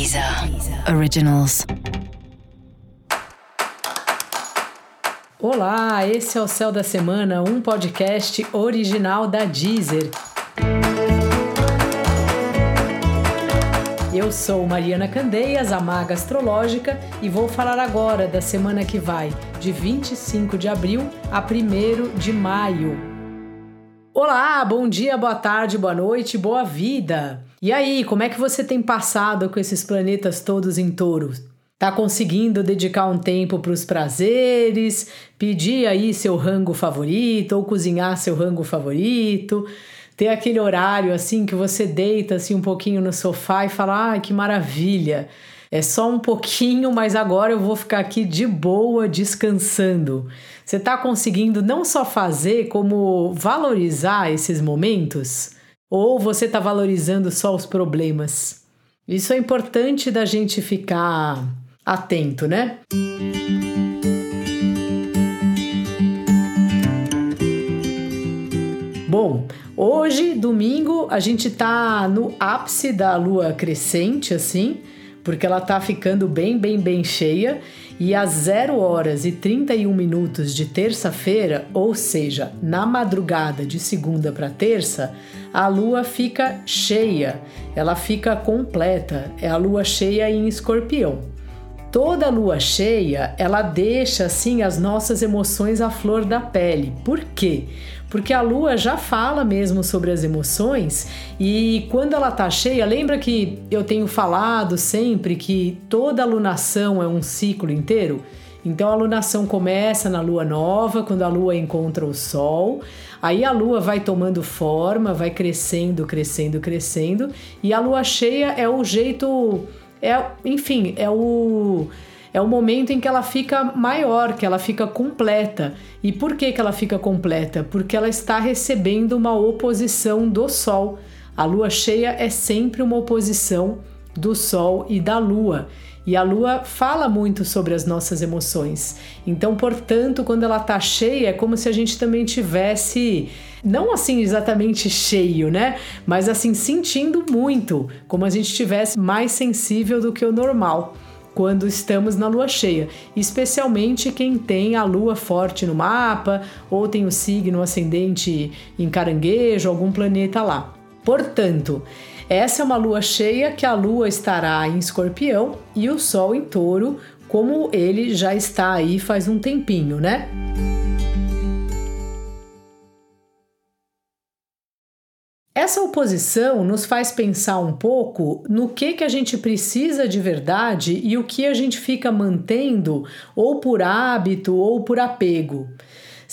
Deezer Originals. Olá, esse é o Céu da Semana, um podcast original da Deezer. Eu sou Mariana Candeias, a maga astrológica, e vou falar agora da semana que vai, de 25 de abril a 1 de maio. Olá, bom dia, boa tarde, boa noite, boa vida! E aí, como é que você tem passado com esses planetas todos em touro? Tá conseguindo dedicar um tempo para os prazeres, pedir aí seu rango favorito ou cozinhar seu rango favorito? ter aquele horário assim que você deita assim um pouquinho no sofá e fala: "Ah, que maravilha! É só um pouquinho, mas agora eu vou ficar aqui de boa, descansando". Você está conseguindo não só fazer, como valorizar esses momentos? Ou você está valorizando só os problemas? Isso é importante da gente ficar atento, né? Bom, Hoje, domingo, a gente tá no ápice da lua crescente, assim, porque ela tá ficando bem, bem, bem cheia. E às 0 horas e 31 minutos de terça-feira, ou seja, na madrugada de segunda para terça, a lua fica cheia, ela fica completa, é a lua cheia em escorpião. Toda lua cheia, ela deixa assim as nossas emoções à flor da pele. Por quê? porque a lua já fala mesmo sobre as emoções e quando ela tá cheia, lembra que eu tenho falado sempre que toda alunação é um ciclo inteiro? Então a alunação começa na lua nova, quando a lua encontra o sol. Aí a lua vai tomando forma, vai crescendo, crescendo, crescendo, e a lua cheia é o jeito é, enfim, é o é o momento em que ela fica maior, que ela fica completa. E por que, que ela fica completa? Porque ela está recebendo uma oposição do Sol. A lua cheia é sempre uma oposição do Sol e da Lua. E a lua fala muito sobre as nossas emoções. Então, portanto, quando ela está cheia, é como se a gente também tivesse não assim exatamente cheio, né? Mas assim sentindo muito, como a gente tivesse mais sensível do que o normal quando estamos na lua cheia, especialmente quem tem a lua forte no mapa ou tem o signo ascendente em caranguejo, algum planeta lá. Portanto, essa é uma lua cheia que a lua estará em escorpião e o sol em touro, como ele já está aí faz um tempinho, né? Essa oposição nos faz pensar um pouco no que, que a gente precisa de verdade e o que a gente fica mantendo ou por hábito ou por apego.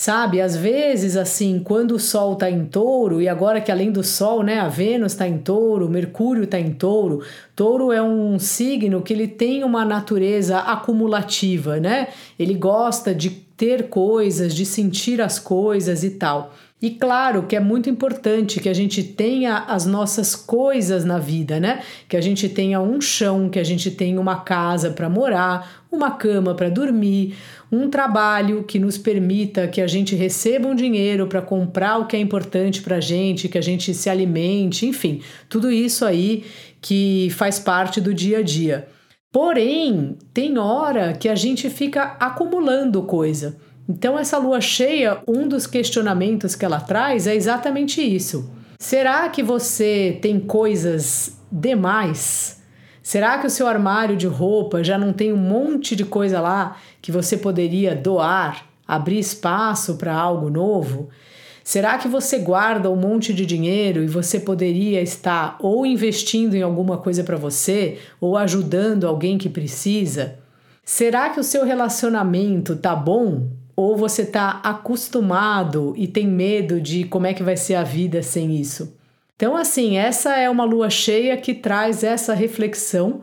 Sabe, às vezes, assim, quando o Sol está em touro, e agora que além do Sol, né, a Vênus está em touro, Mercúrio está em touro, touro é um signo que ele tem uma natureza acumulativa, né? Ele gosta de ter coisas, de sentir as coisas e tal. E claro que é muito importante que a gente tenha as nossas coisas na vida, né? Que a gente tenha um chão, que a gente tenha uma casa para morar, uma cama para dormir, um trabalho que nos permita que a gente receba um dinheiro para comprar o que é importante para a gente, que a gente se alimente, enfim, tudo isso aí que faz parte do dia a dia. Porém, tem hora que a gente fica acumulando coisa. Então, essa lua cheia, um dos questionamentos que ela traz é exatamente isso. Será que você tem coisas demais? Será que o seu armário de roupa já não tem um monte de coisa lá que você poderia doar, abrir espaço para algo novo? Será que você guarda um monte de dinheiro e você poderia estar ou investindo em alguma coisa para você ou ajudando alguém que precisa? Será que o seu relacionamento tá bom ou você está acostumado e tem medo de como é que vai ser a vida sem isso? Então, assim, essa é uma lua cheia que traz essa reflexão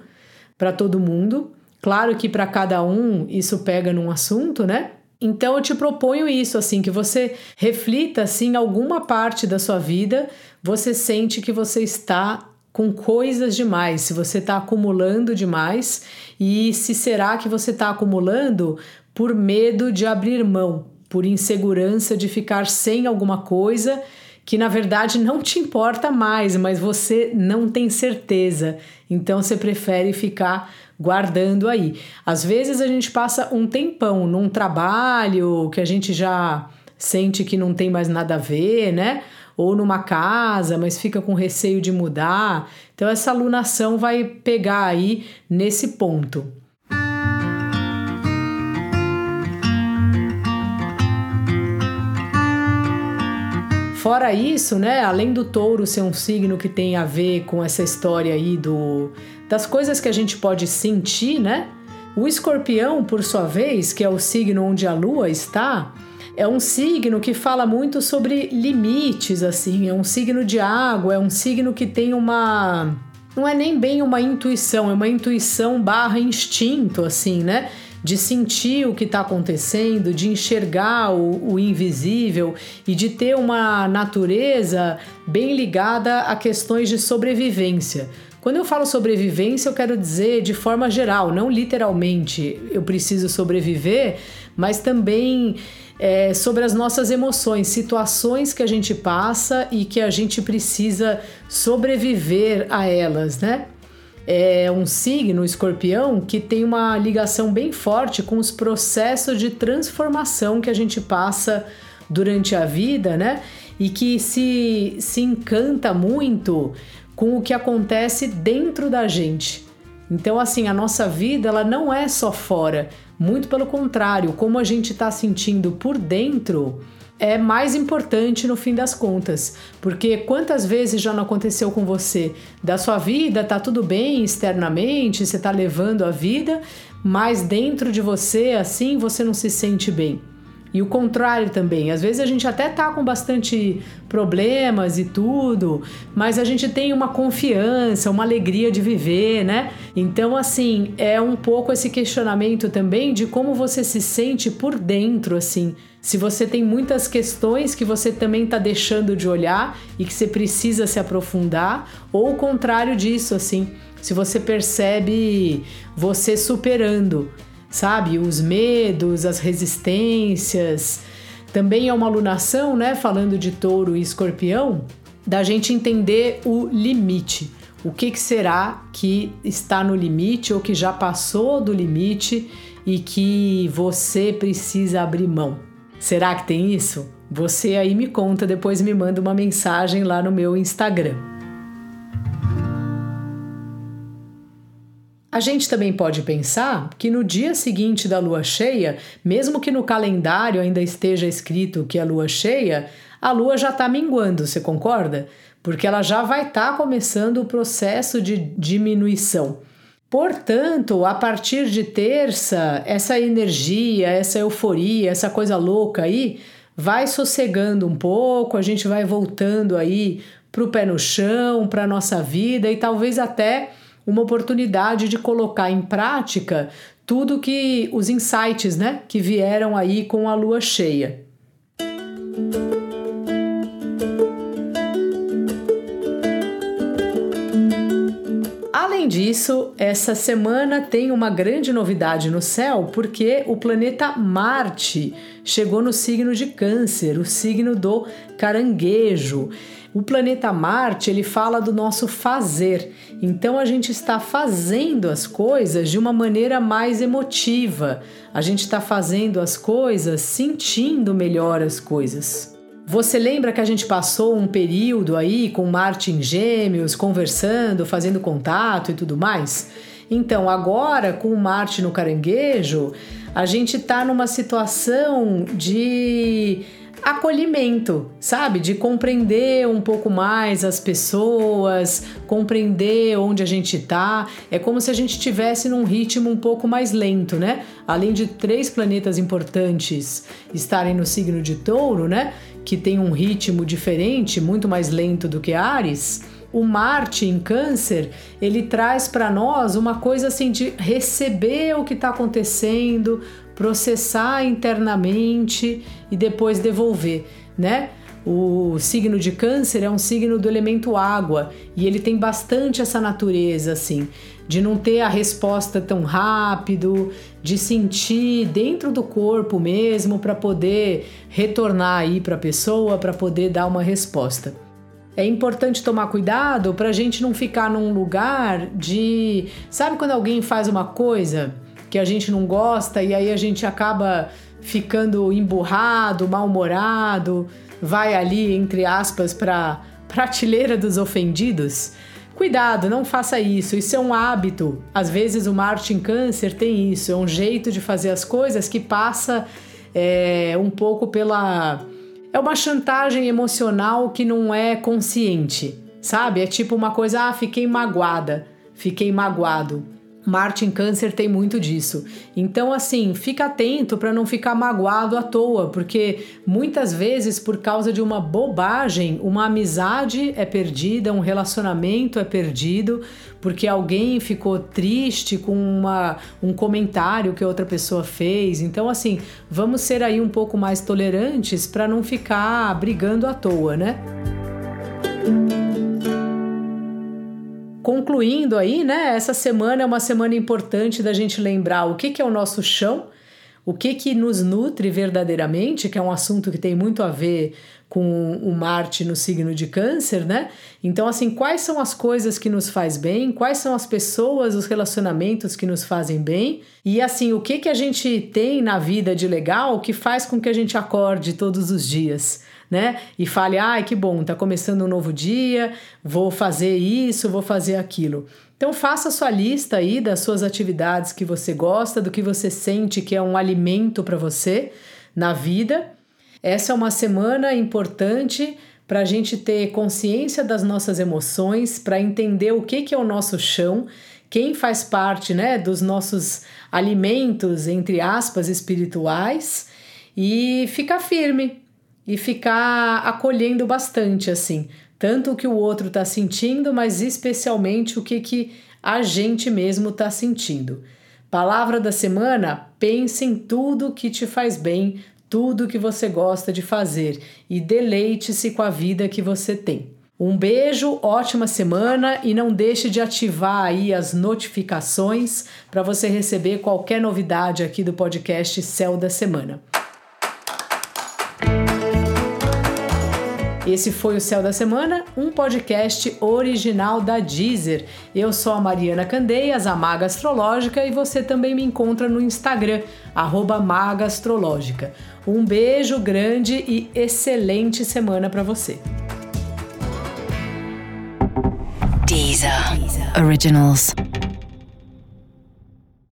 para todo mundo. Claro que para cada um isso pega num assunto, né? Então eu te proponho isso assim que você reflita em alguma parte da sua vida você sente que você está com coisas demais, se você está acumulando demais e se será que você está acumulando por medo de abrir mão, por insegurança de ficar sem alguma coisa que na verdade não te importa mais, mas você não tem certeza. Então você prefere ficar guardando aí. Às vezes a gente passa um tempão num trabalho que a gente já sente que não tem mais nada a ver, né? Ou numa casa, mas fica com receio de mudar. Então essa alunação vai pegar aí nesse ponto. Fora isso, né, além do touro ser um signo que tem a ver com essa história aí do das coisas que a gente pode sentir, né? O escorpião, por sua vez, que é o signo onde a lua está, é um signo que fala muito sobre limites, assim, é um signo de água, é um signo que tem uma. Não é nem bem uma intuição, é uma intuição barra instinto, assim, né? De sentir o que está acontecendo, de enxergar o, o, invisível e de ter uma natureza bem ligada a questões de sobrevivência. Quando eu falo sobrevivência, eu quero dizer de forma geral, não literalmente eu preciso sobreviver, mas também é, sobre as nossas emoções, situações que a gente passa e que a gente precisa sobreviver a elas, né? É um signo, escorpião, que tem uma ligação bem forte com os processos de transformação que a gente passa durante a vida, né? E que se, se encanta muito com o que acontece dentro da gente. Então, assim, a nossa vida ela não é só fora, muito pelo contrário, como a gente está sentindo por dentro é mais importante no fim das contas, porque quantas vezes já não aconteceu com você? Da sua vida tá tudo bem externamente, você tá levando a vida, mas dentro de você assim você não se sente bem. E o contrário também. Às vezes a gente até tá com bastante problemas e tudo, mas a gente tem uma confiança, uma alegria de viver, né? Então, assim, é um pouco esse questionamento também de como você se sente por dentro, assim. Se você tem muitas questões que você também está deixando de olhar e que você precisa se aprofundar, ou o contrário disso, assim. Se você percebe você superando sabe? Os medos, as resistências. Também é uma alunação, né? Falando de touro e escorpião, da gente entender o limite. O que, que será que está no limite ou que já passou do limite e que você precisa abrir mão? Será que tem isso? Você aí me conta, depois me manda uma mensagem lá no meu Instagram. A gente também pode pensar que no dia seguinte da lua cheia, mesmo que no calendário ainda esteja escrito que é lua cheia, a lua já está minguando, você concorda? Porque ela já vai estar tá começando o processo de diminuição. Portanto, a partir de terça, essa energia, essa euforia, essa coisa louca aí vai sossegando um pouco, a gente vai voltando aí para o pé no chão, para a nossa vida e talvez até uma oportunidade de colocar em prática tudo que os insights, né, que vieram aí com a lua cheia. Além disso, essa semana tem uma grande novidade no céu, porque o planeta Marte chegou no signo de Câncer, o signo do caranguejo. O planeta Marte, ele fala do nosso fazer. Então a gente está fazendo as coisas de uma maneira mais emotiva. A gente está fazendo as coisas sentindo melhor as coisas. Você lembra que a gente passou um período aí com Marte em Gêmeos, conversando, fazendo contato e tudo mais? Então, agora com Marte no caranguejo, a gente está numa situação de acolhimento, sabe? De compreender um pouco mais as pessoas, compreender onde a gente tá. É como se a gente estivesse num ritmo um pouco mais lento, né? Além de três planetas importantes estarem no signo de Touro, né? Que tem um ritmo diferente, muito mais lento do que Ares o Marte em Câncer, ele traz para nós uma coisa assim de receber o que está acontecendo, processar internamente e depois devolver, né? O signo de Câncer é um signo do elemento água e ele tem bastante essa natureza assim, de não ter a resposta tão rápido, de sentir dentro do corpo mesmo para poder retornar aí para a pessoa, para poder dar uma resposta. É importante tomar cuidado para a gente não ficar num lugar de. Sabe quando alguém faz uma coisa que a gente não gosta e aí a gente acaba ficando emburrado, mal-humorado, vai ali, entre aspas, para prateleira dos ofendidos? Cuidado, não faça isso. Isso é um hábito. Às vezes o Marte em Câncer tem isso. É um jeito de fazer as coisas que passa é, um pouco pela é uma chantagem emocional que não é consciente, sabe? É tipo uma coisa, ah, fiquei magoada, fiquei magoado. Marte em Câncer tem muito disso. Então, assim, fica atento para não ficar magoado à toa, porque muitas vezes, por causa de uma bobagem, uma amizade é perdida, um relacionamento é perdido, porque alguém ficou triste com uma, um comentário que outra pessoa fez. Então, assim, vamos ser aí um pouco mais tolerantes para não ficar brigando à toa, né? Concluindo aí, né? Essa semana é uma semana importante da gente lembrar o que, que é o nosso chão, o que, que nos nutre verdadeiramente, que é um assunto que tem muito a ver com o Marte no signo de Câncer, né? Então, assim, quais são as coisas que nos faz bem? Quais são as pessoas, os relacionamentos que nos fazem bem? E assim, o que que a gente tem na vida de legal que faz com que a gente acorde todos os dias? Né? E fale, ai, que bom, tá começando um novo dia, vou fazer isso, vou fazer aquilo. Então faça a sua lista aí das suas atividades que você gosta, do que você sente que é um alimento para você na vida. Essa é uma semana importante para a gente ter consciência das nossas emoções, para entender o que, que é o nosso chão, quem faz parte né, dos nossos alimentos, entre aspas, espirituais, e ficar firme, e ficar acolhendo bastante assim, tanto o que o outro está sentindo, mas especialmente o que, que a gente mesmo está sentindo. Palavra da semana: pense em tudo que te faz bem, tudo que você gosta de fazer e deleite-se com a vida que você tem. Um beijo, ótima semana e não deixe de ativar aí as notificações para você receber qualquer novidade aqui do podcast Céu da Semana. Esse foi o Céu da Semana, um podcast original da Deezer. Eu sou a Mariana Candeias, a Maga Astrológica, e você também me encontra no Instagram, arroba Maga Astrológica. Um beijo grande e excelente semana para você. Deezer. Deezer. Originals.